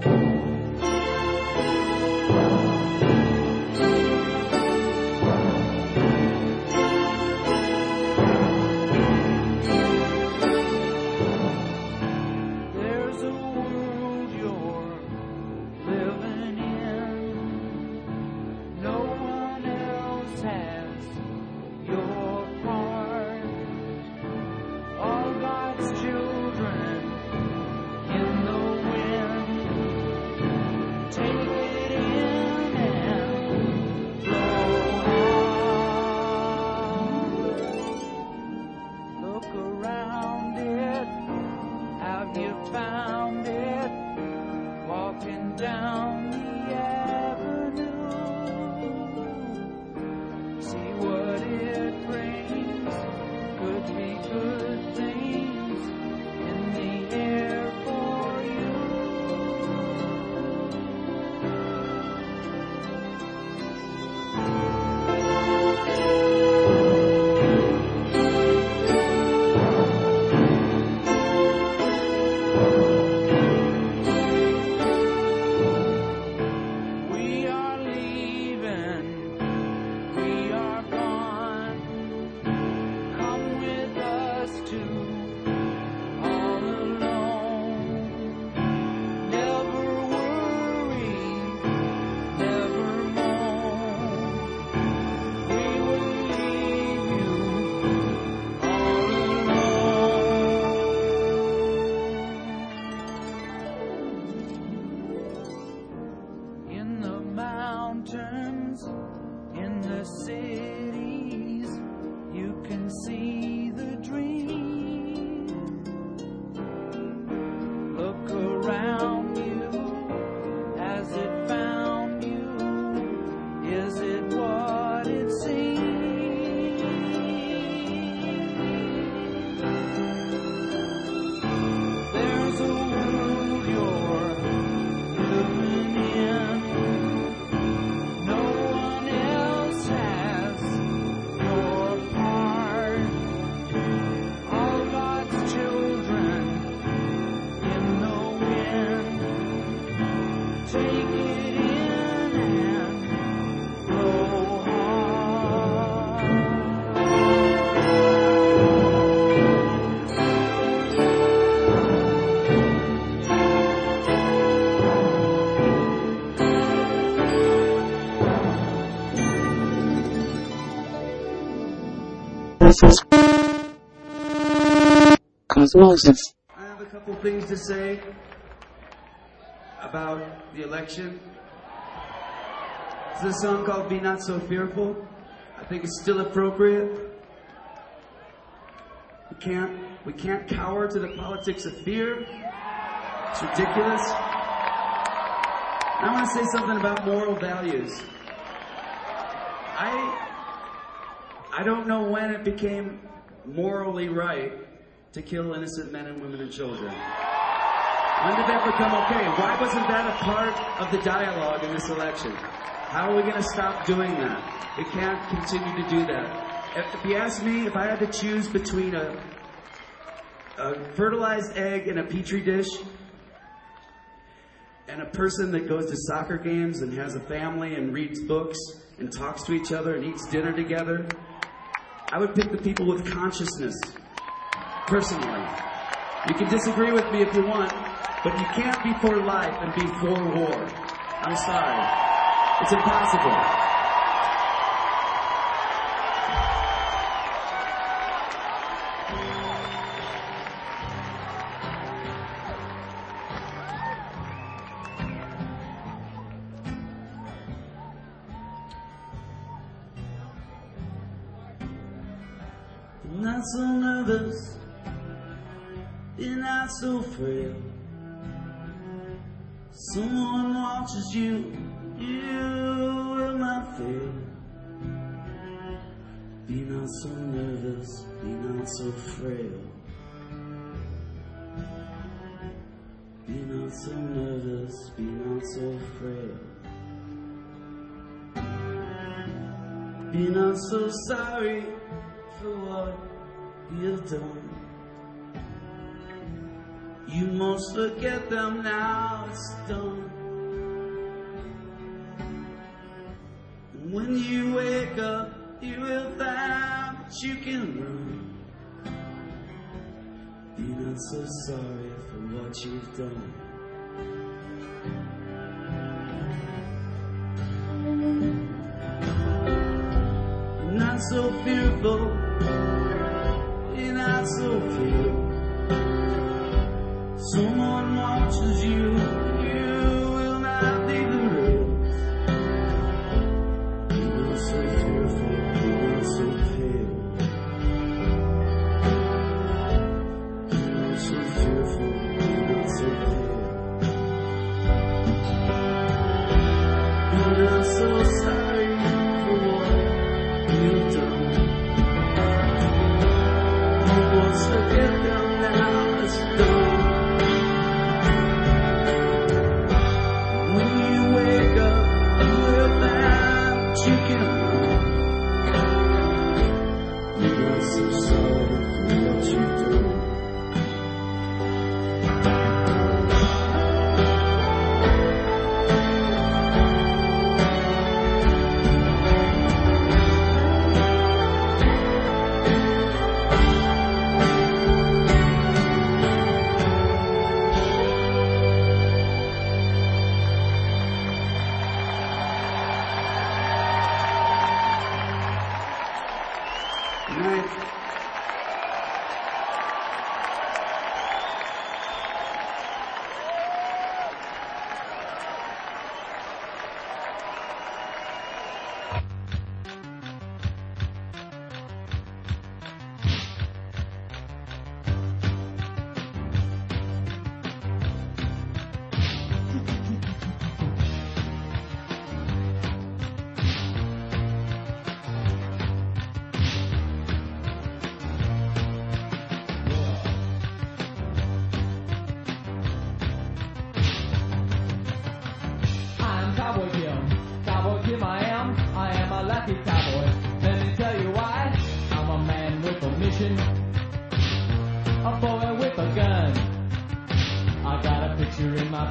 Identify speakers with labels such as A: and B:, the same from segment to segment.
A: There's
B: Cosmosis.
C: I have a couple things to say about the election. Is a song called Be Not So Fearful. I think it's still appropriate. We can't we can't cower to the politics of fear. It's ridiculous. I want to say something about moral values. I I don't know when it became morally right to kill innocent men and women and children. When did that become okay? Why wasn't that a part of the dialogue in this election? How are we going to stop doing that? We can't continue to do that. If, you ask me, if I had to choose between a, a fertilized egg in a petri dish and a person that goes to soccer games and has a family and reads books and talks to each other and eats dinner together, I would pick the people with consciousness, personally. You can disagree with me if you want, but you can't be for life and be for war. I'm sorry. It's impossible.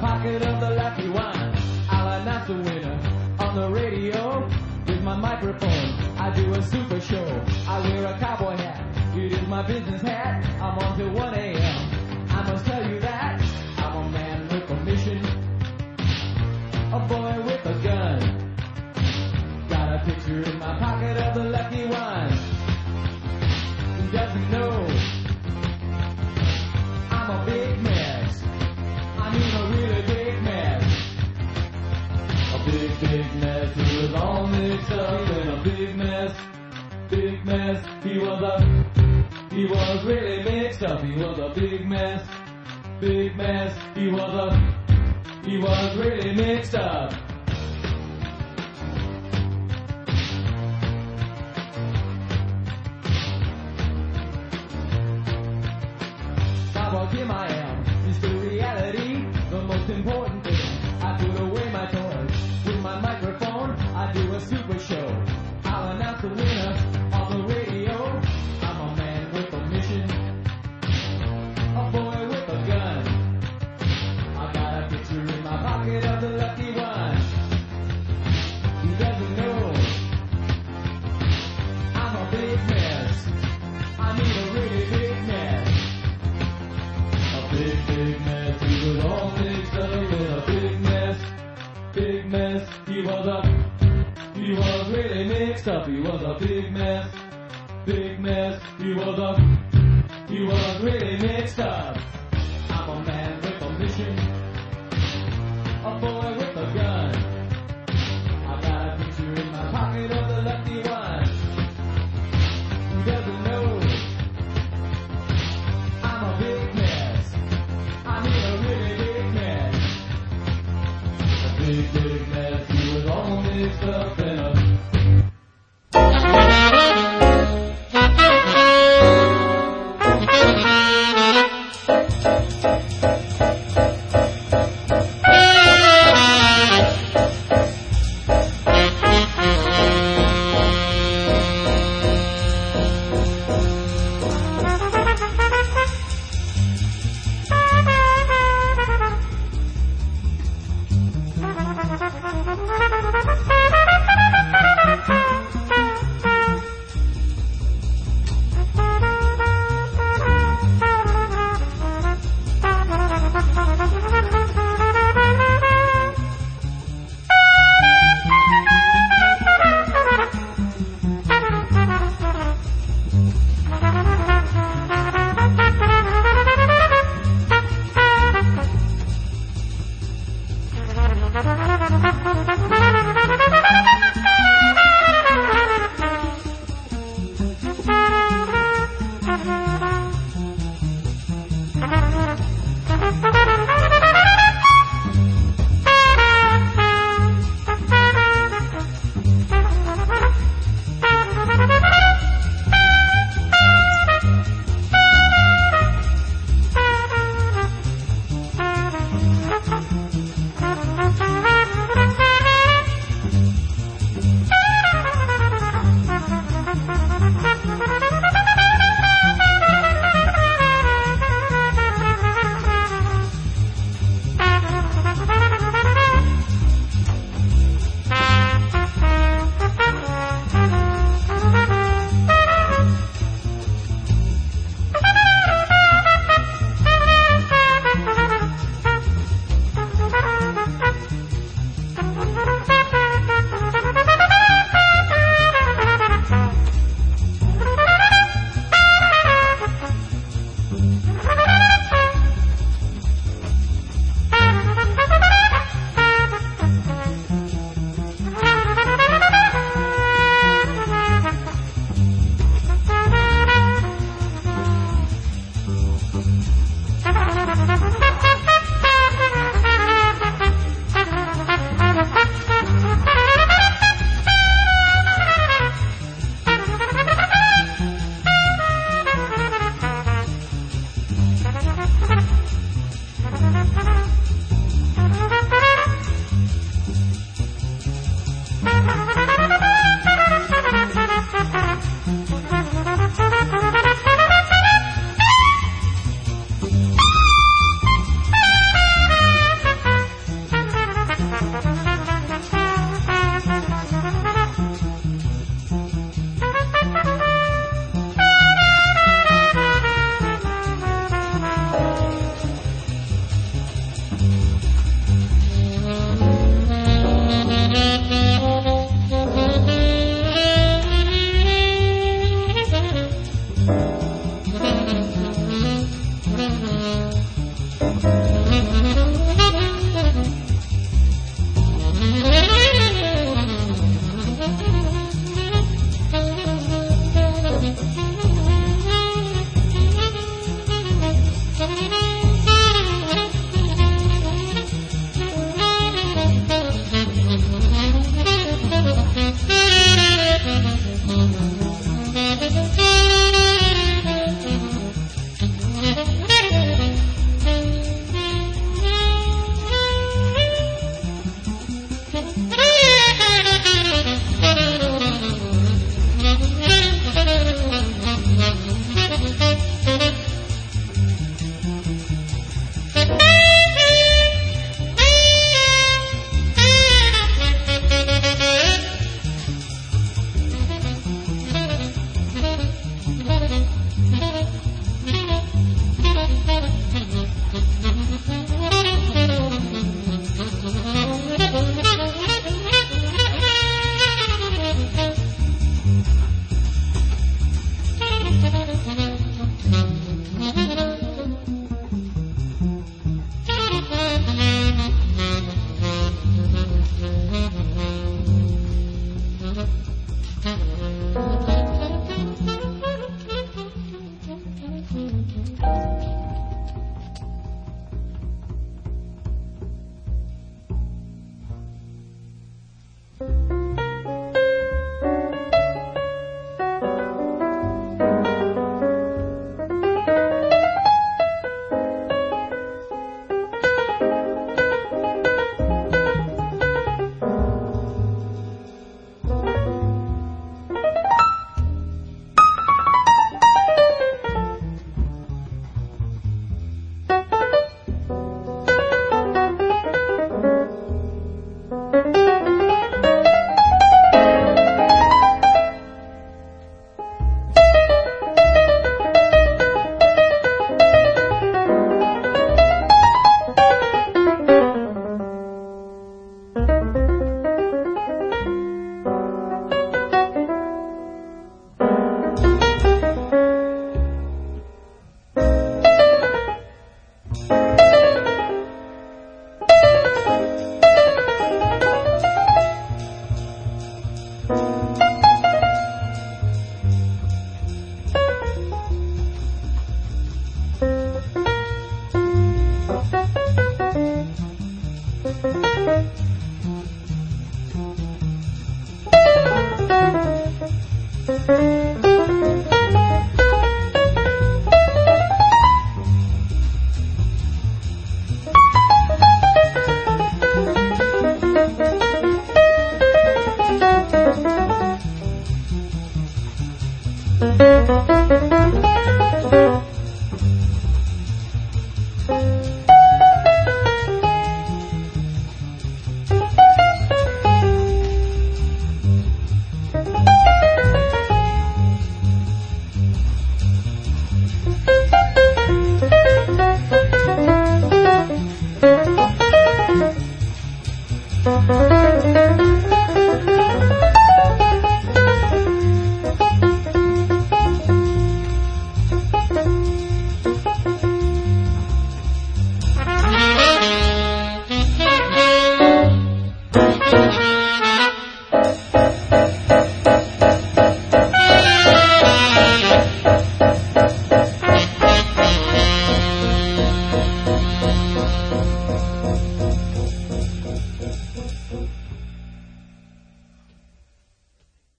D: pocket of the lucky one. I'll announce the winner on the radio with my microphone. I do a super show. I wear a cowboy hat. It is my business hat. stuff. He was a big mess, big mess. He was a, he was really mixed up. I here I am, it's the reality, the most important thing. I put away my toys with my microphone. I do a super show. up, he was a big mess, big mess, he was a, he was really mixed up.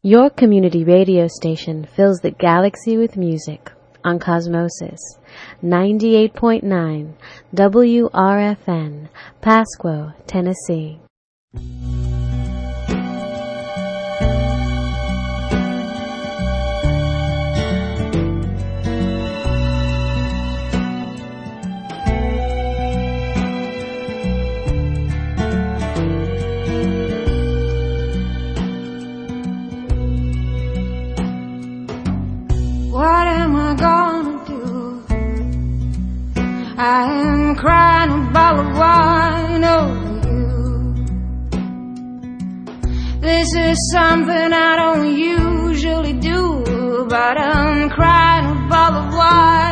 E: Your community radio station fills the galaxy with music on Cosmosis 98.9 WRFN, Pasquo, Tennessee.
F: I am crying a bottle of wine over you. This is something I don't usually do, but I'm crying a bottle of wine.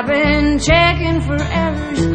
F: I've been checking for errors.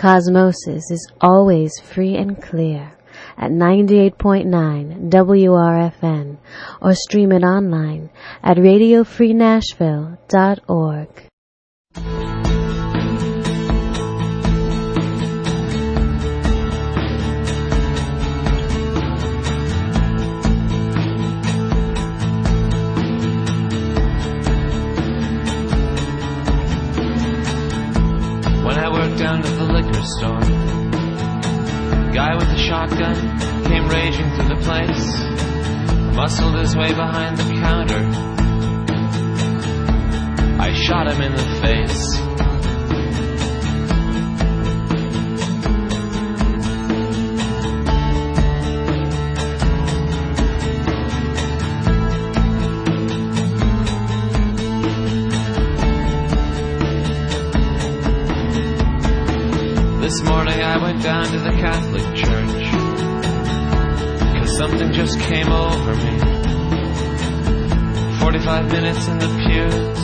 E: Cosmosis is always free and clear at 98.9 WRFN or stream it online at radiofreenashville.org.
G: When I worked down the thunder. Guy with a shotgun came raging through the place, muscled his way behind the counter. I shot him in the face.
H: five minutes in the
G: pew.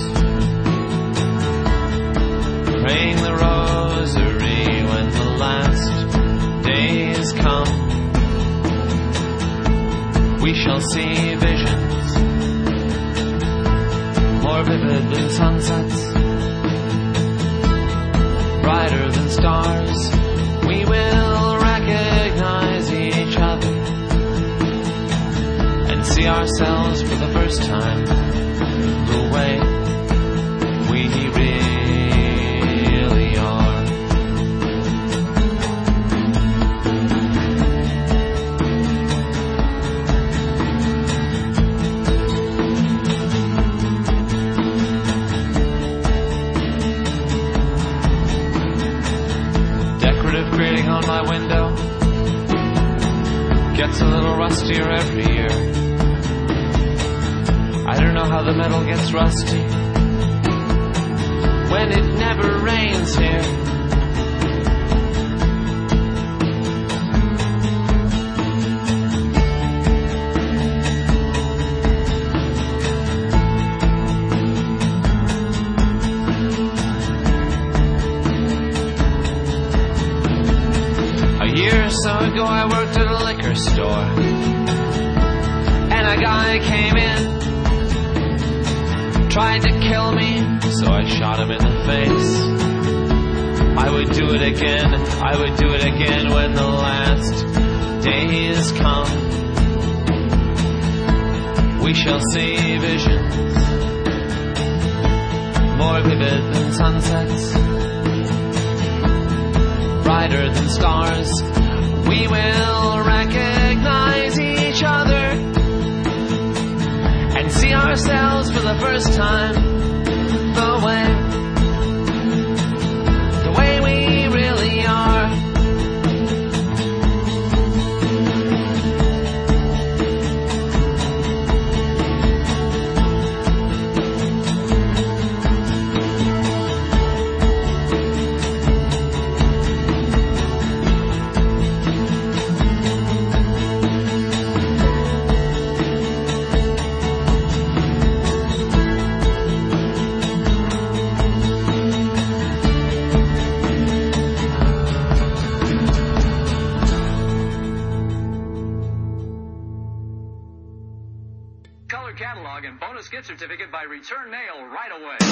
G: certificate by return mail right away.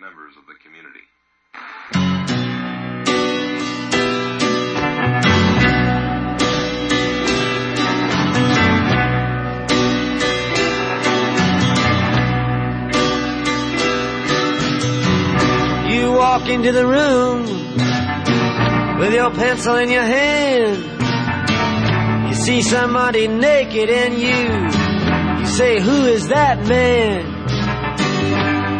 I: Members of the community.
J: You walk into the room with your pencil in your hand. You see somebody naked and you, you say, who is that man?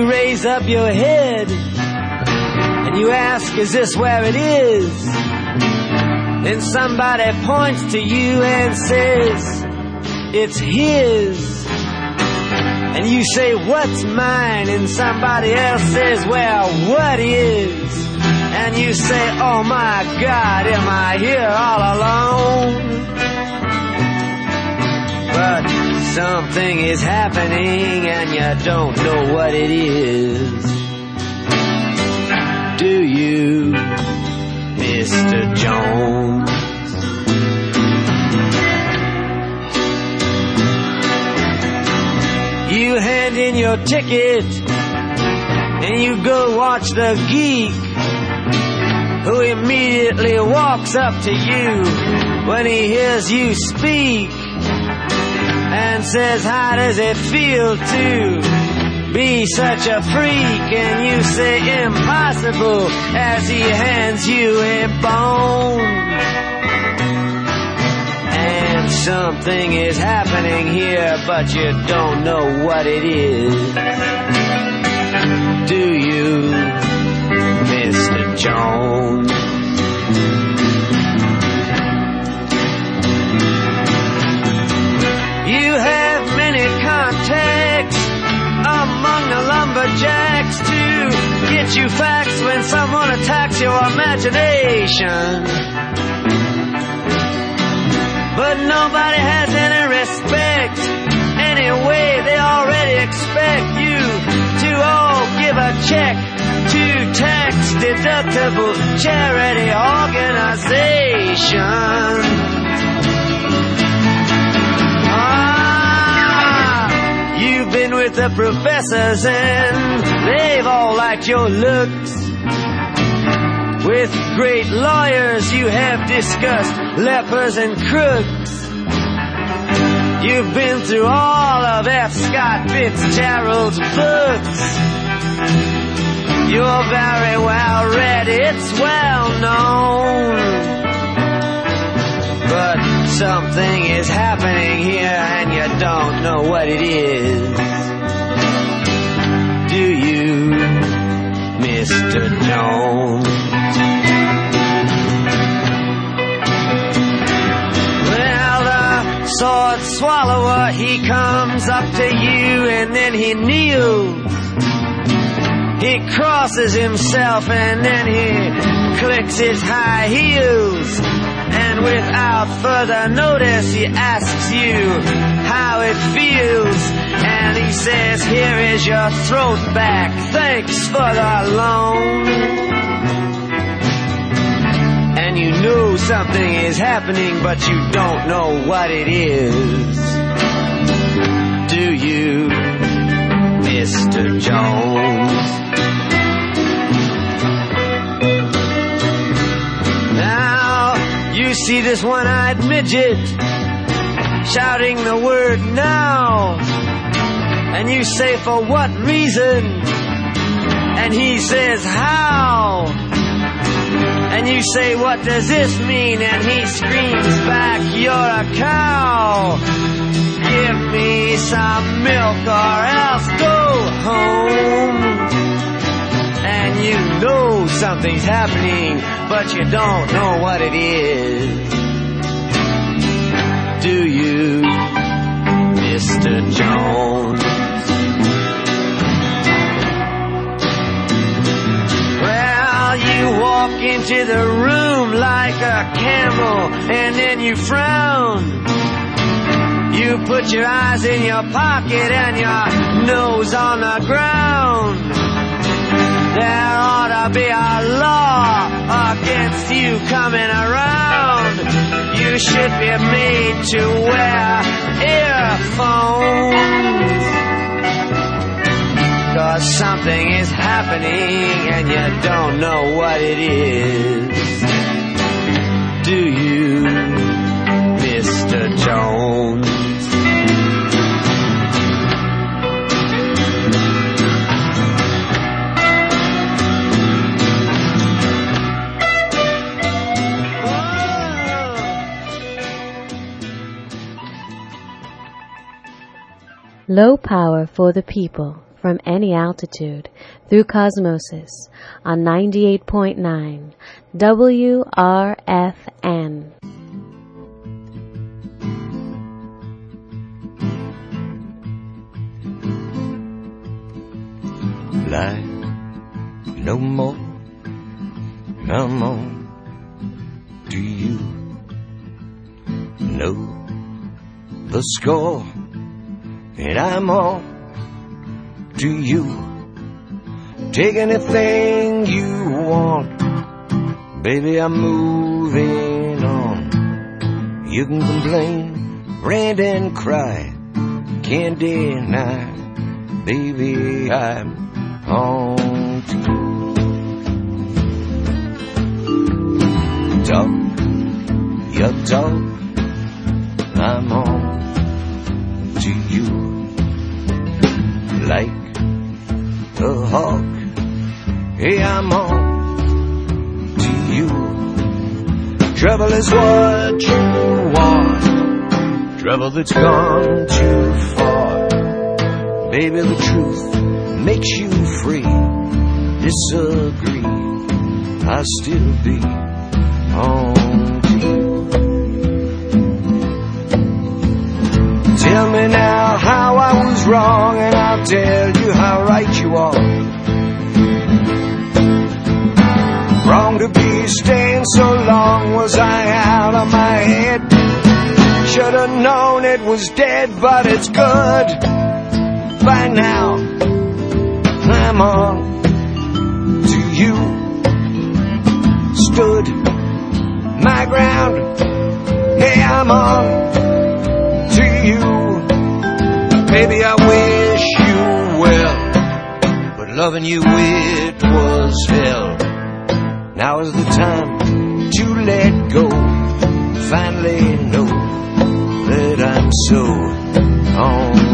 J: You raise up your head and you ask, is this where it is? Then somebody points to you and says, it's his. And you say, what's mine? And somebody else says, well, what is? And you say, oh my God, am I here all alone? But something is happening and you don't know what it is. Do you, Mr. Jones? You hand in your ticket and you go watch the geek who immediately walks up to you when he hears you speak and says, How does it feel to be such a freak? And you say, Impossible, as he hands you a bone. And something is happening here, but you don't know what it is. Do you, Mr. Jones? Many contacts among the lumberjacks to get you facts when someone attacks your imagination. But nobody has any respect. Anyway, they already expect you to all give a check to tax deductible charity organization. You've been with the professors and they've all liked your looks. With great lawyers you have discussed lepers and crooks. You've been through all of F. Scott Fitzgerald's books. You're very well read, it's well known. But something is happening here and you don't know what it is. Do you, Mr. Jones? Well, the sword swallower, he comes up to you and then he kneels. He crosses himself and then he clicks his high heels. And without further notice, he asks you how it feels. And he says, Here is your throat back. Thanks for the loan. And you know something is happening, but you don't know what it is. Do you, Mr. Jones? You see this one eyed midget shouting the word now. And you say, For what reason? And he says, How? And you say, What does this mean? And he screams back, You're a cow. Give me some milk or else go home. You know something's happening, but you don't know what it is. Do you, Mr. Jones?
K: Well, you walk into the room like a camel and then you frown. You put your eyes in your pocket and your nose on the ground. There ought to be a law against you coming around. You should be made to wear earphones. Cause something is happening and you don't know what it is. Do you,
E: Low power for the people from any altitude through Cosmosis on 98.9 WRFN.
K: Life no more, no more. Do you know the score? And I'm on. to you take anything you want? Baby, I'm moving on. You can complain, rant and cry, can't deny. Baby, I'm on to you. Talk, you talk, I'm on like a hawk. Hey, I'm on to you. Trouble is what you want. Trouble that's gone too far. Baby, the truth makes you free. Disagree, I still be on Tell me now how I was wrong, and I'll tell you how right you are. Wrong to be staying so long, was I out of my head? Should have known it was dead, but it's good. By now, I'm on to you. Stood my ground. Hey, I'm on. Baby, I wish you well, but loving you it was hell. Now is the time to let go. Finally know that I'm so on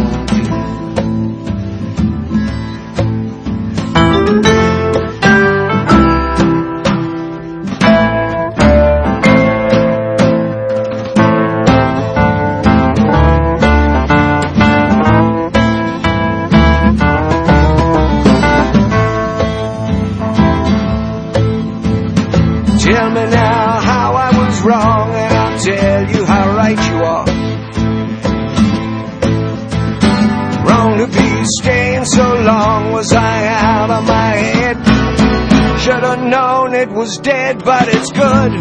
K: was dead, but it's good.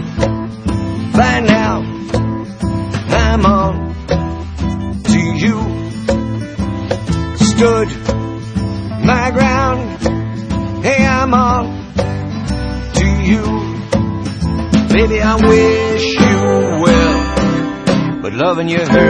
K: By now, I'm on to you. Stood my ground. Hey, I'm on to you. Baby, I wish you well, but loving you hurt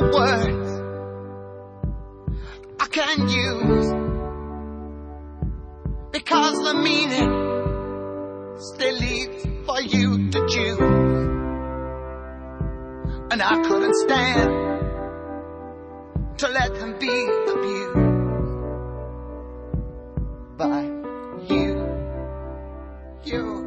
L: words I can use because the meaning still leaves for you to choose, and I couldn't stand to let them be abused by you, you.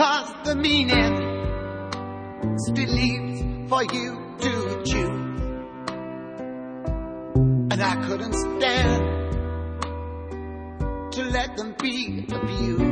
L: Cause the meaning still leaves for you to chew. And I couldn't stand to let them be abused.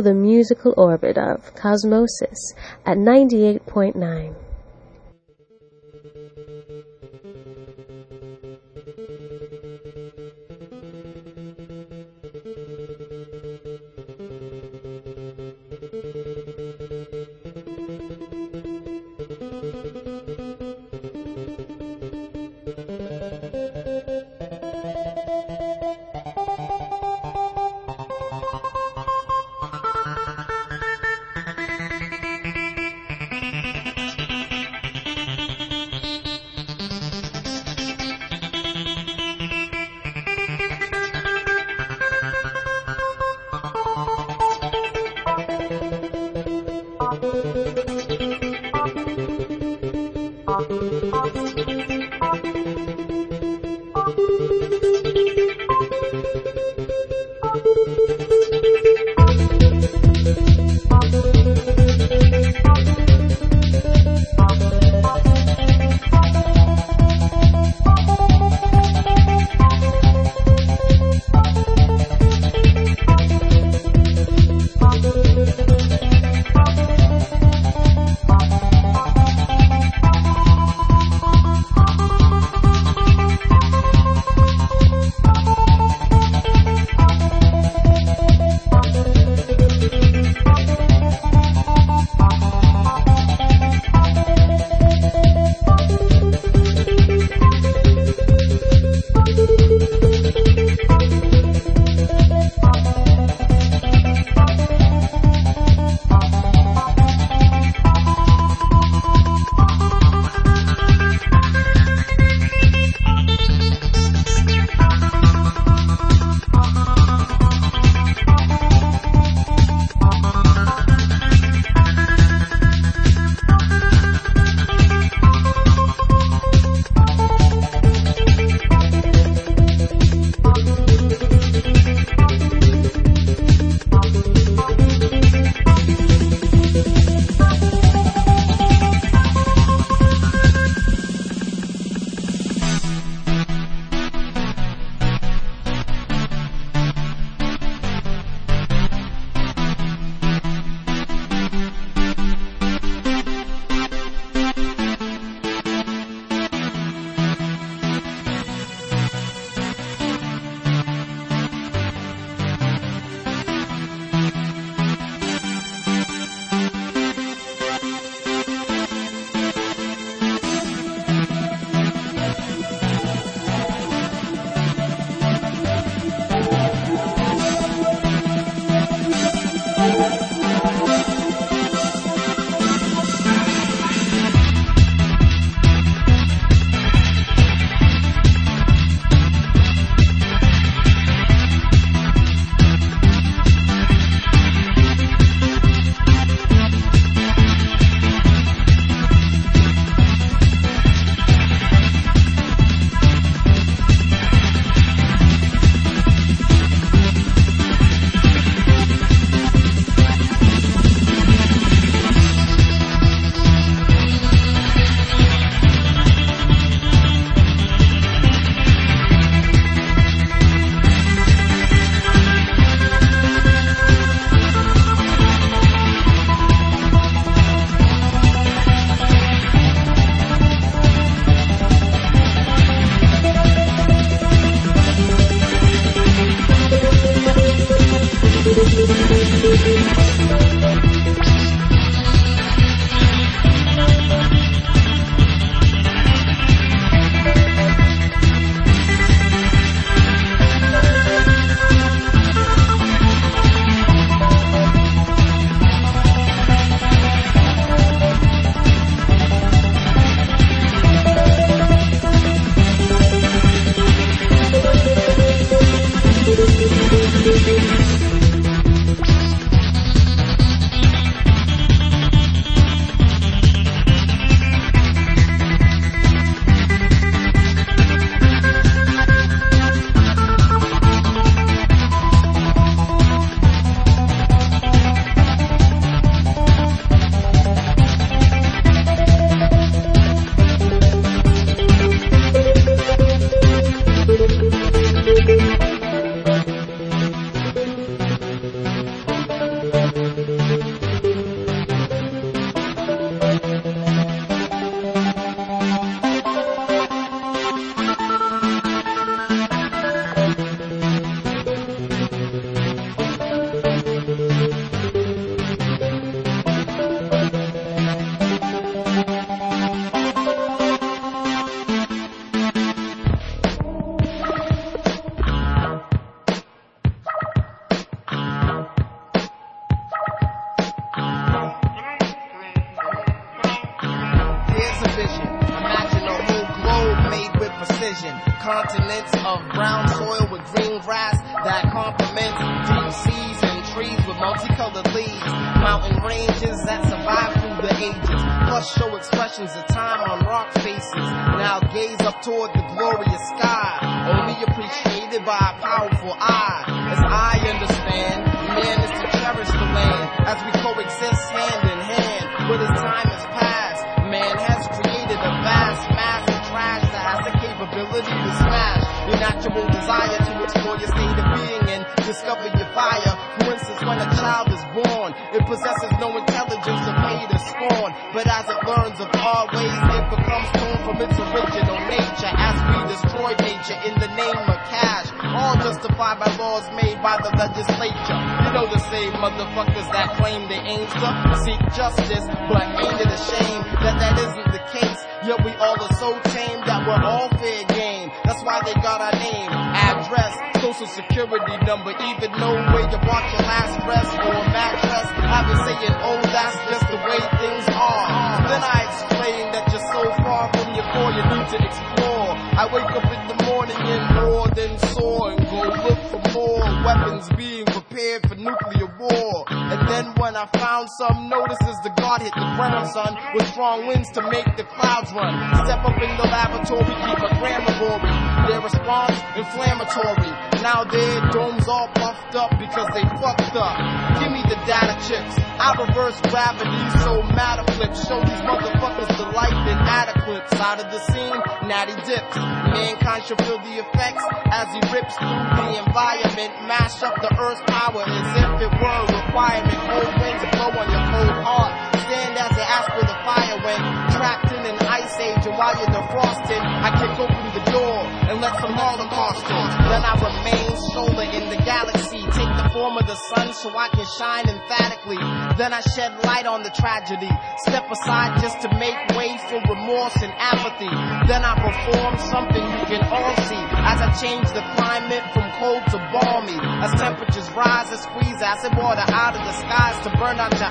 L: The
E: musical orbit of Cosmosis at 98.9.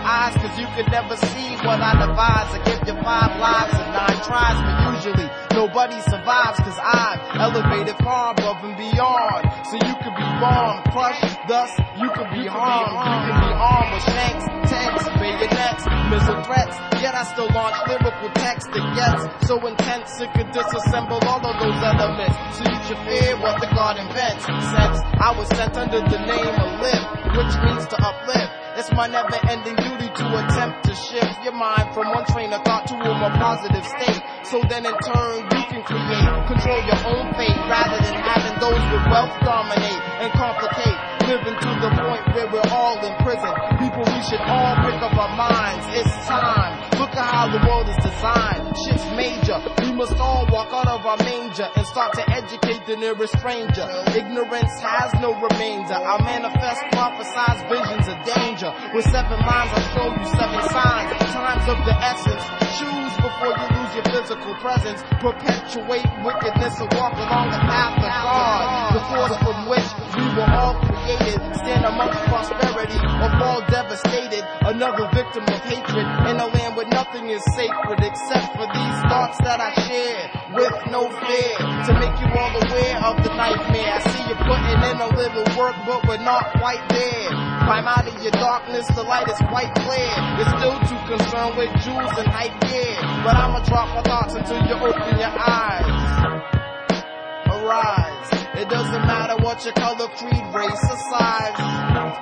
M: eyes cause you could never see what I devise. I give you five lives and nine tries, but usually nobody survives cause I've elevated far above and beyond. So you could be bombed, crushed, thus you could be harmed. You can be armed with shanks, tanks, bayonets, missile threats. Yet I still launch lyrical text that gets so intense it could disassemble all of those elements. So you should fear what the God invents. Since I was sent under the name of live, which means to uplift. It's my never ending duty to attempt to shift your mind from one train of thought to a more positive state. So then in turn you can create, control your own fate rather than having those with wealth dominate and complicate. Living to the point where we're all in prison. People, we should all pick up our minds. It's time. Look at how the world is designed. Shit's major. We must all walk out of our manger and start to educate the nearest stranger. Ignorance has no remainder. I manifest prophesize visions of danger. With seven lines, I'll show you seven signs. Times of the essence. Choose before you lose your physical presence. Perpetuate wickedness and walk along the path of God. The force from which we were all created. Stand amongst prosperity or fall devastated. Another victim of hatred in a land where nothing is sacred except for these thoughts that I share with no fear. To make you all aware of the nightmare. I see you putting in a little work, but we're not quite there. Climb out of your darkness, the light is quite clear. You're still too concerned with jewels and hype gear. But I'ma drop my thoughts until you open your eyes. Arise. It doesn't matter what your color, creed, race, or size.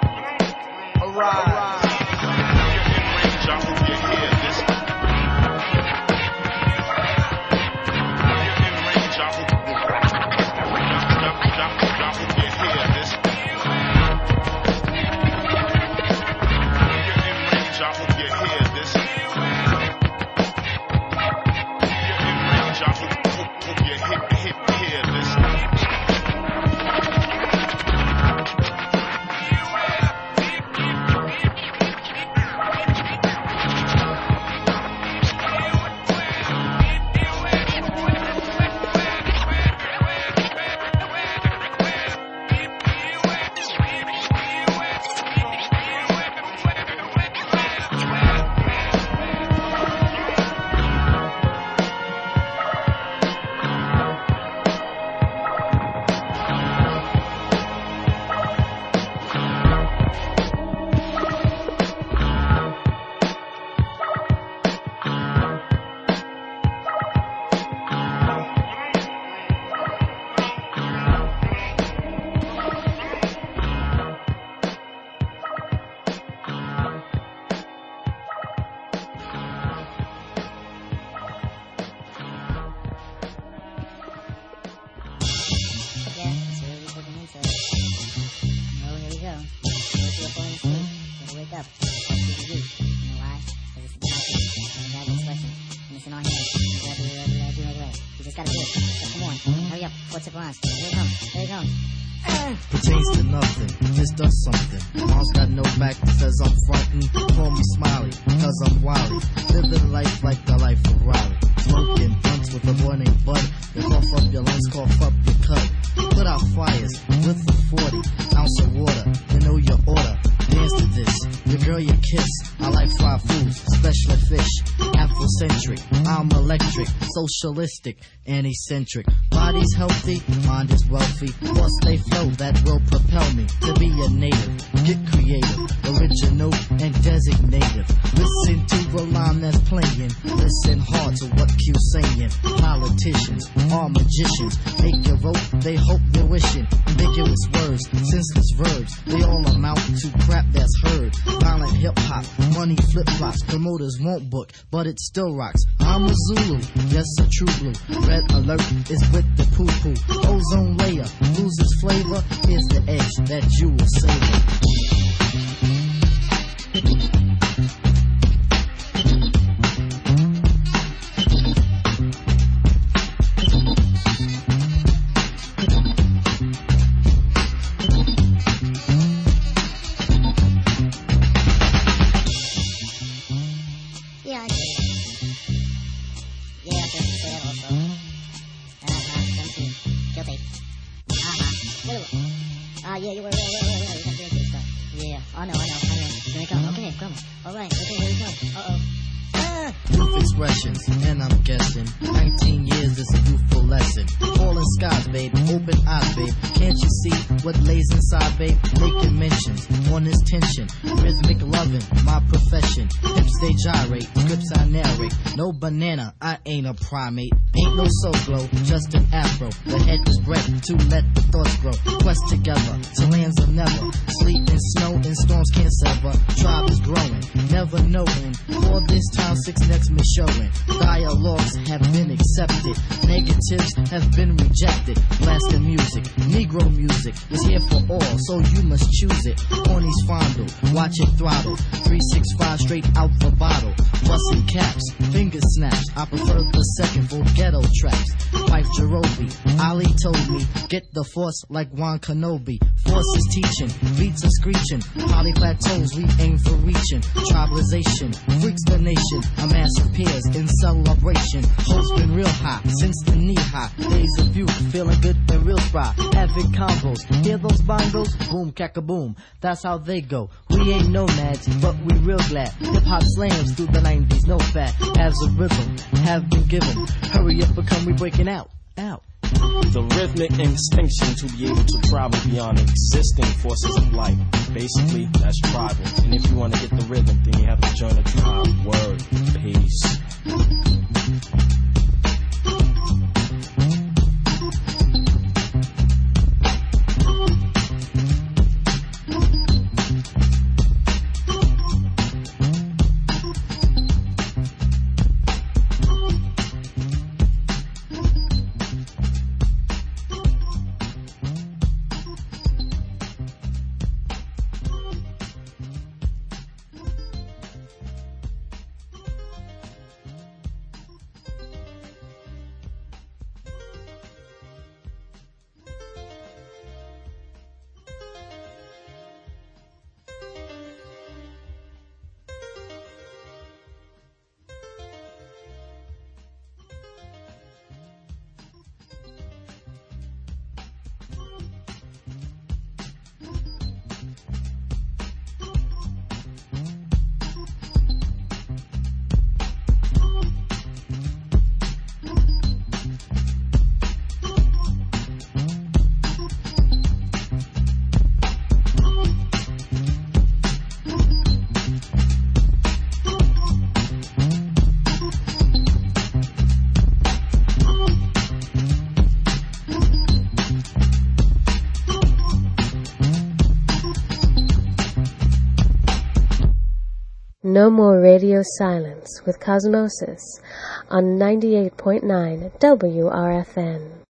N: Pertains to nothing, just does something. Mom's got no back, because I'm frontin'. Call me Smiley, cause I'm wily. Living life like the life of Riley. Smoking blunts with a named Bud. You cough up your lungs, cough up your cut. Put out fires with a 40 ounce of water. You know your order. Dance to this, your girl you kiss. I like fried foods, especially fish. Afrocentric, I'm electric, socialistic, and eccentric. Body's healthy, mind is wealthy. Thoughts they flow that will propel me to be a native. Get creative, original, and designative. Listen to a line that's playing. Listen hard to what Q's saying. Politicians are magicians. Make your vote, they hope they're wishing. Ambiguous words, senseless verbs, they all amount to crap that's heard. Violent hip hop, money flip flops. Promoters won't book, but it still rocks. I'm a Zulu, yes, a true blue. Red alert is with the poo poo. Ozone layer loses flavor. Here's the edge that you will savor. Ain't no soul like Juan Kenobi. Forces teaching, beats are screeching. Poly plateaus, we aim for reaching. Tribalization, freaks the nation. A mass of peers in celebration. Hopes been real high since the knee high. Days of youth, feeling good and real spry. Having combos, hear those bongos? Boom, cack a boom. That's how they go. We ain't nomads, but we real glad. Hip hop slams through the 90s, no fat. As a rhythm, have been given. Hurry up, become we breaking out. Out.
O: The rhythmic instinction to be able to travel beyond existing forces of life. Basically, that's tribal. And if you want to get the rhythm, then you have to join a tribe. Word. Peace.
E: No more radio silence with Cosmosis on 98.9 WRFN.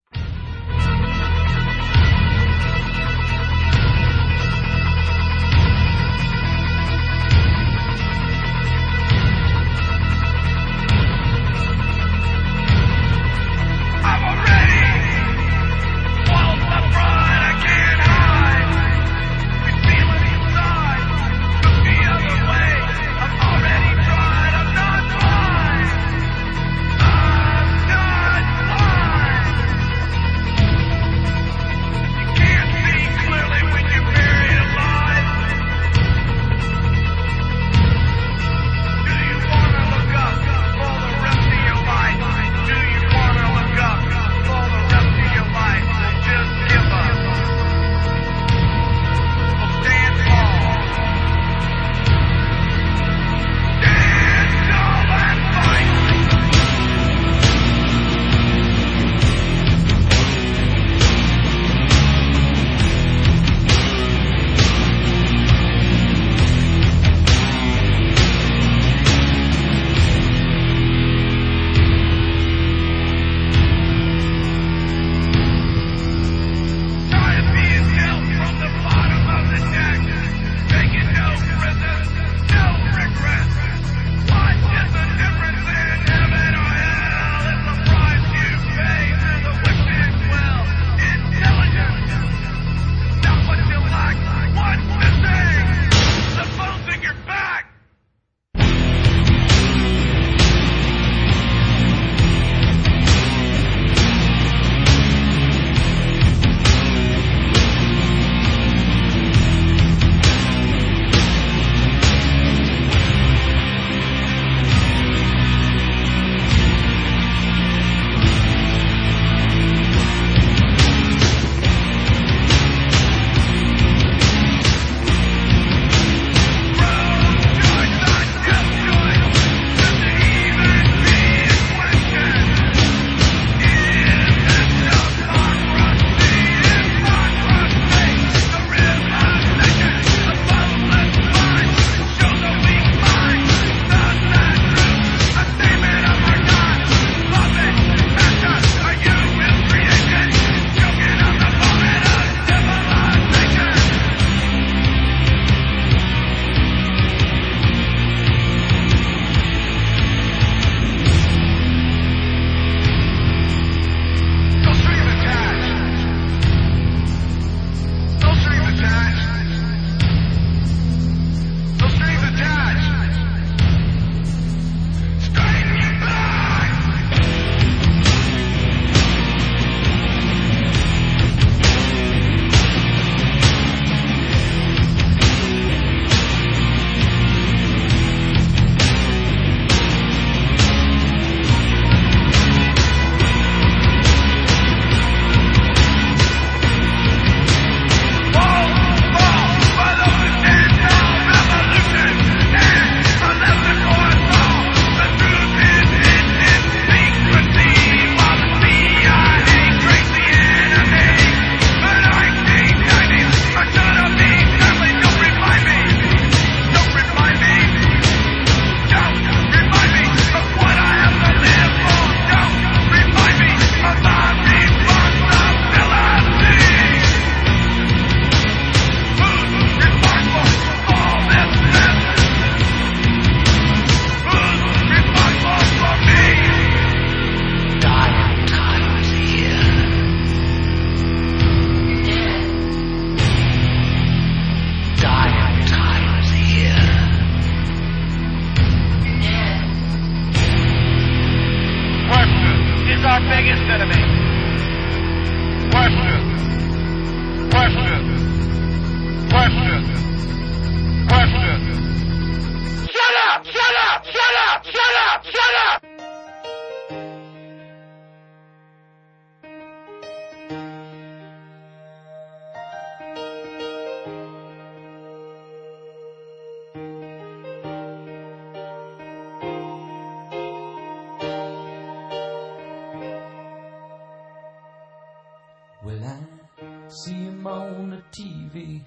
G: TV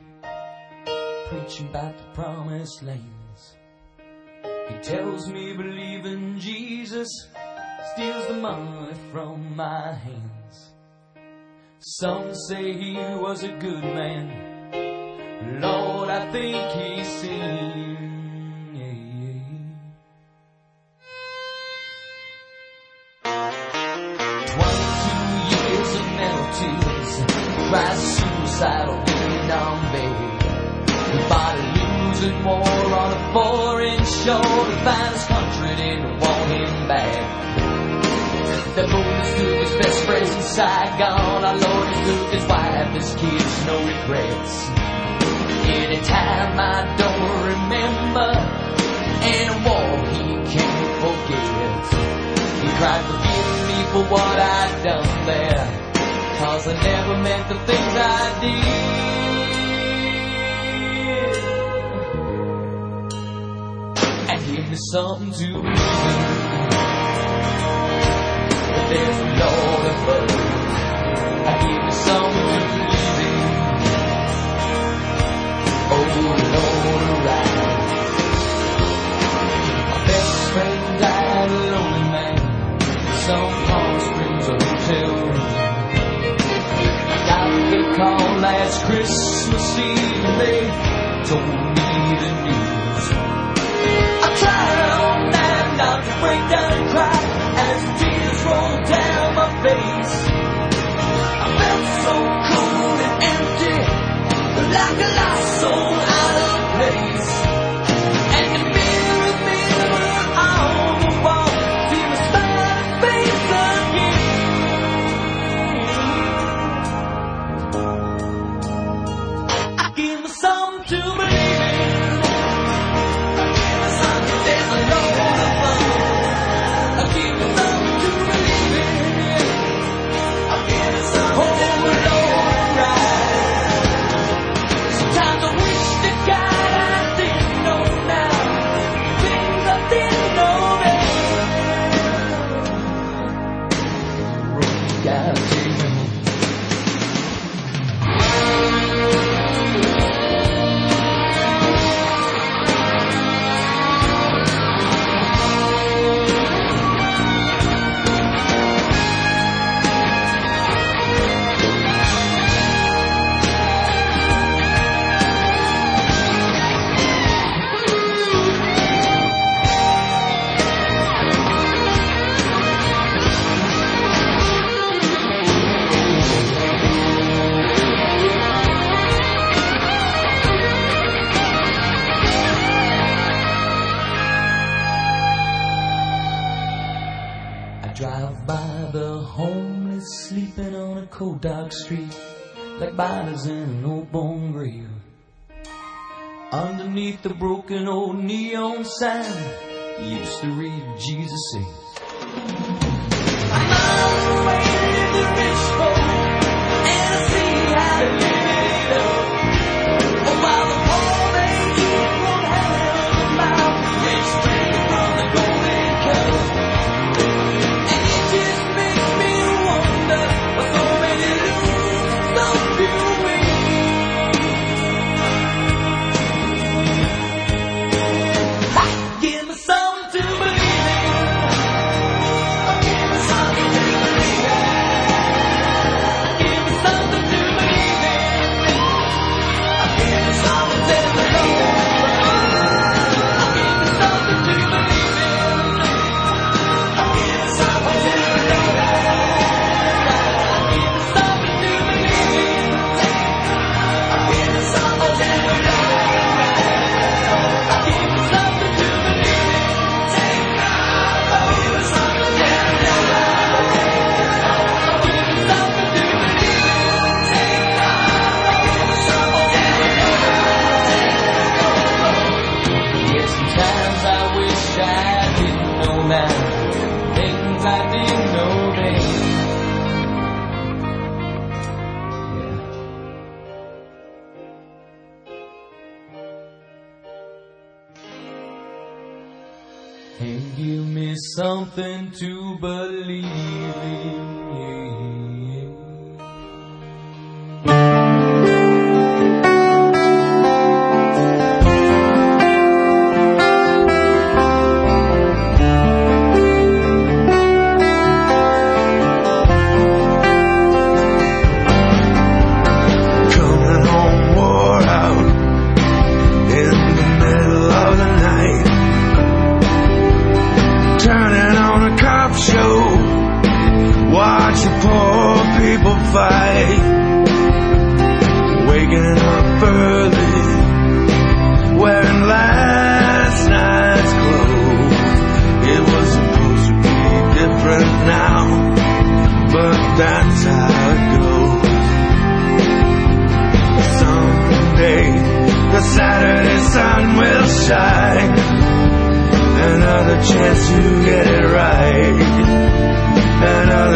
G: preaching about the promised lands. He tells me believing Jesus steals the money from my hands. Some say he was a good man. Lord, I think he's seen. Twenty-two years of tries suicidal Vietnam babe. Body losing war on a foreign shore to find his country didn't want him back. The bonus took his best friends in Saigon. Our Lord he took his wife, his kids, no regrets. Anytime I don't remember, in a war he can't forget. He cried, forgive me for what I've done there. Cause I never meant the things I did. And give me something to believe. That there's a Lord above. I give me something to believe in. Oh Lord, last Christmas Eve they told me the news. I tried all night not to break down and cry as tears rolled down my face. I felt so cold and empty, like a lost soul out of place. Underneath the broken old neon sign, used to read Jesus saves. nothing to believe.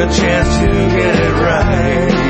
P: a chance to get it right.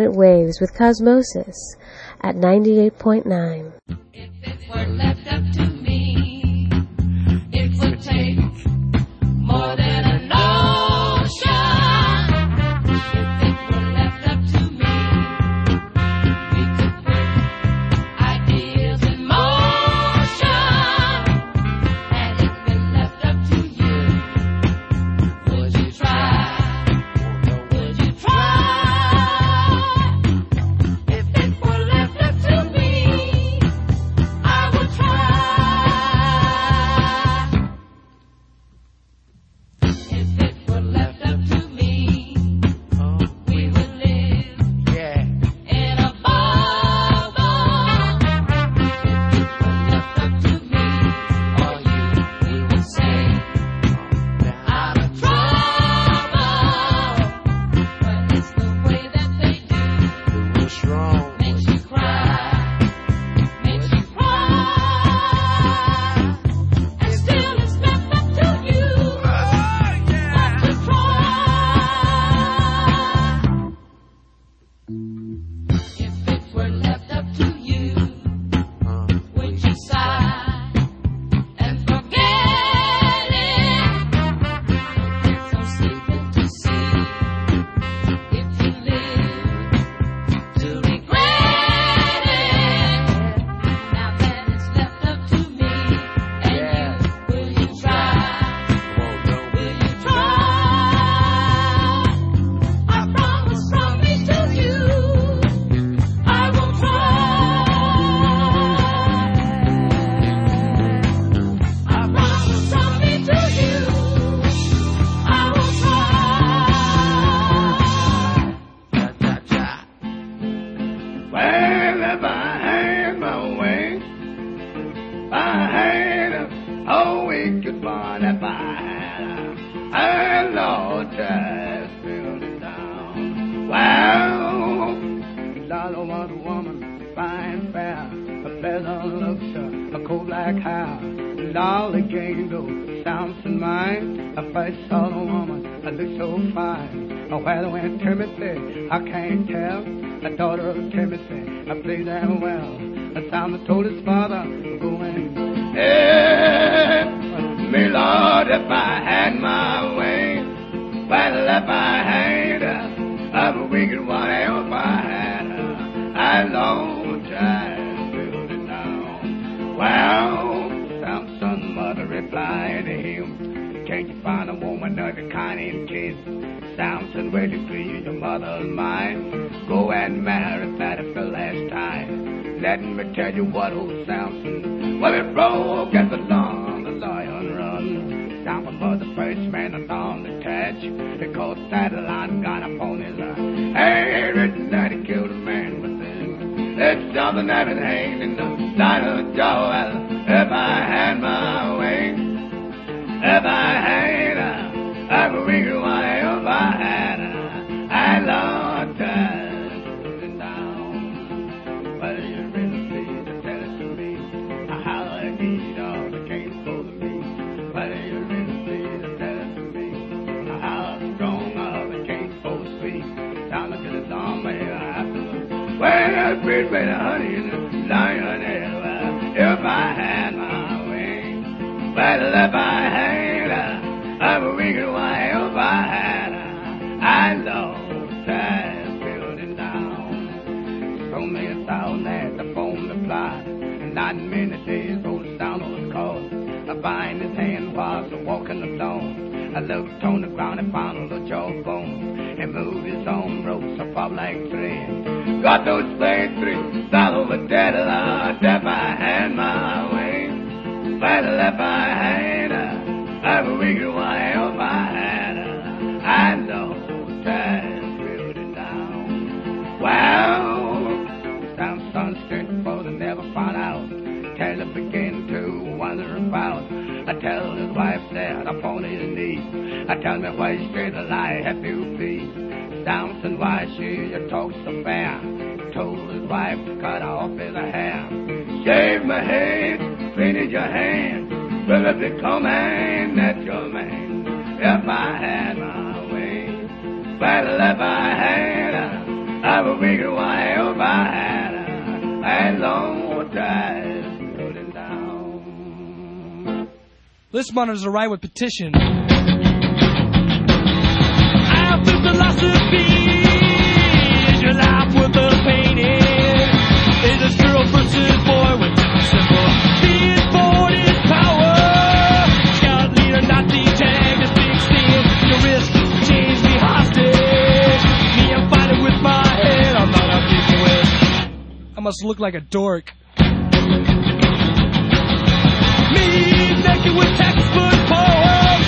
E: planet waves with Cosmosis at 98.9.
Q: Samson, where you please your mother's mine. Go and marry Fatty for last time. Let me tell you what old Samson, well, it broke at the lawn, the lion run. Samson was the first man on the catch. Because that line got upon his eye. Hey, written that he killed a man with him. It's something that had hanged in the light of the I looked on the ground and found the jawbone. And moved his own ropes up like thread. Got those spade three, fell over dead Lord, if I had my way. If I had a, I would ring it why I tell me why straight a lie have to be. Samson, why she you talk so fair? Told his wife to cut off his hair. Shave my head, clean your hand. Will it become man that's your man? If I had my way. Well, if I had a, I would make it why if I had a, a long time putting down.
R: List monitors are right with petition. I must look like a dork. Me, naked with textbook poems,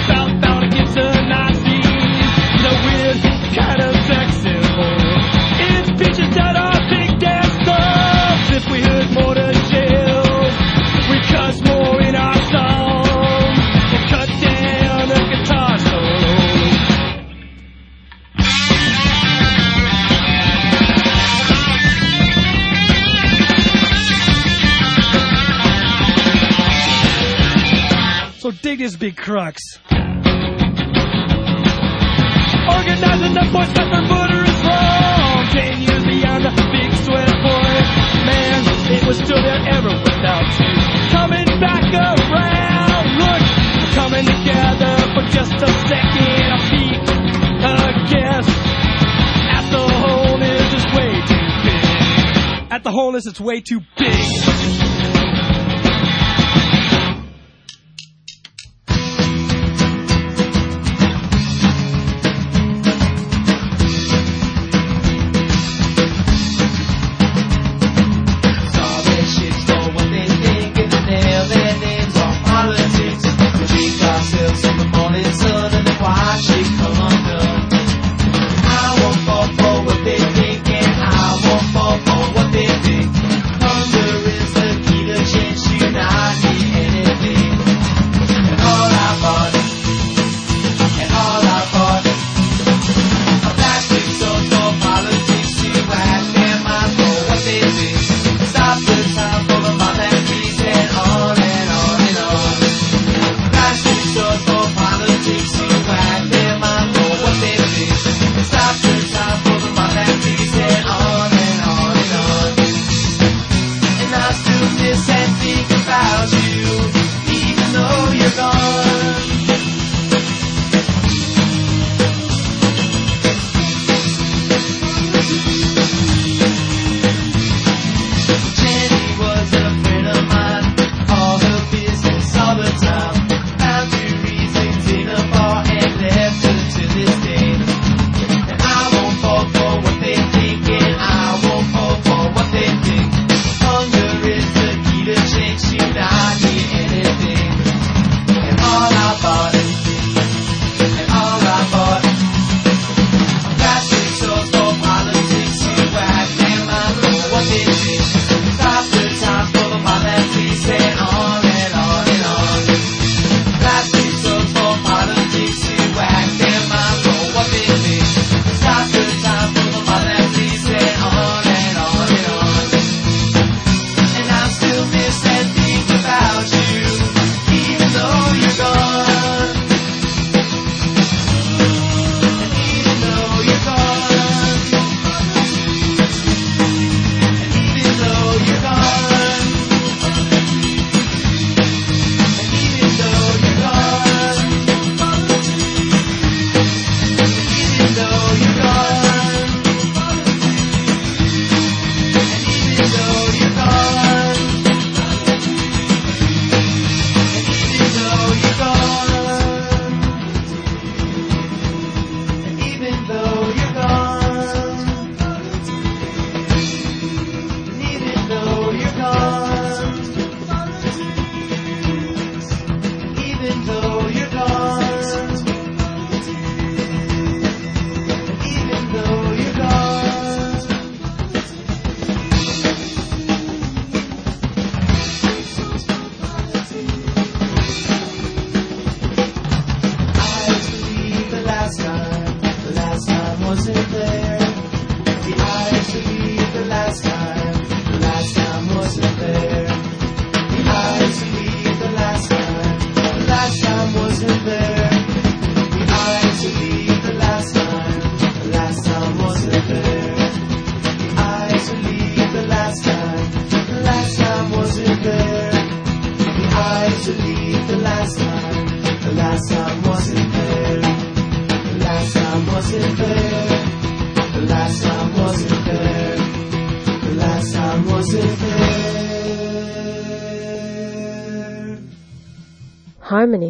R: This big crux. Organizing the boys that their voter is wrong. Ten years beyond the big sweater boy. Man, it was still there ever without you. Coming back around. Look, we're coming together for just a second. A peek, a guess. At the wholeness is way too big. At the wholeness, it's way too big.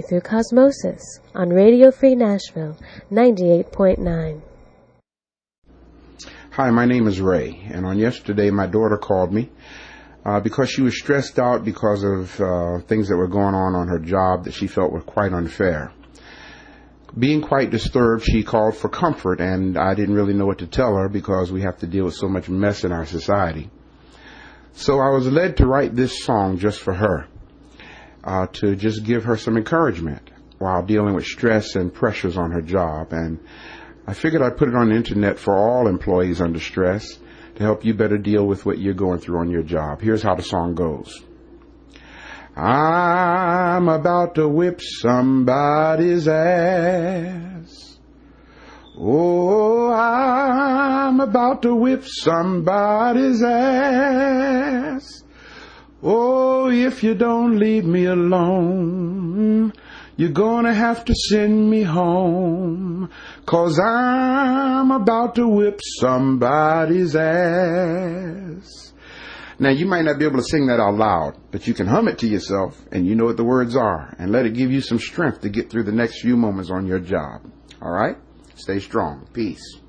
E: Through Cosmosis on Radio Free Nashville 98.9.
S: Hi, my name is Ray, and on yesterday my daughter called me uh, because she was stressed out because of uh, things that were going on on her job that she felt were quite unfair. Being quite disturbed, she called for comfort, and I didn't really know what to tell her because we have to deal with so much mess in our society. So I was led to write this song just for her, uh, to just give her some encouragement while dealing with stress and pressures on her job. And I figured I'd put it on the internet for all employees under stress to help you better deal with what you're going through on your job. Here's how the song goes. I'm about to whip somebody's ass. Oh, I'm about to whip somebody's ass. Oh, if you don't leave me alone, you're gonna have to send me home. Cause I'm about to whip somebody's ass. Now you might not be able to sing that out loud, but you can hum it to yourself and you know what the words are and let it give you some strength to get through the next few moments on your job. Alright? Stay strong. Peace.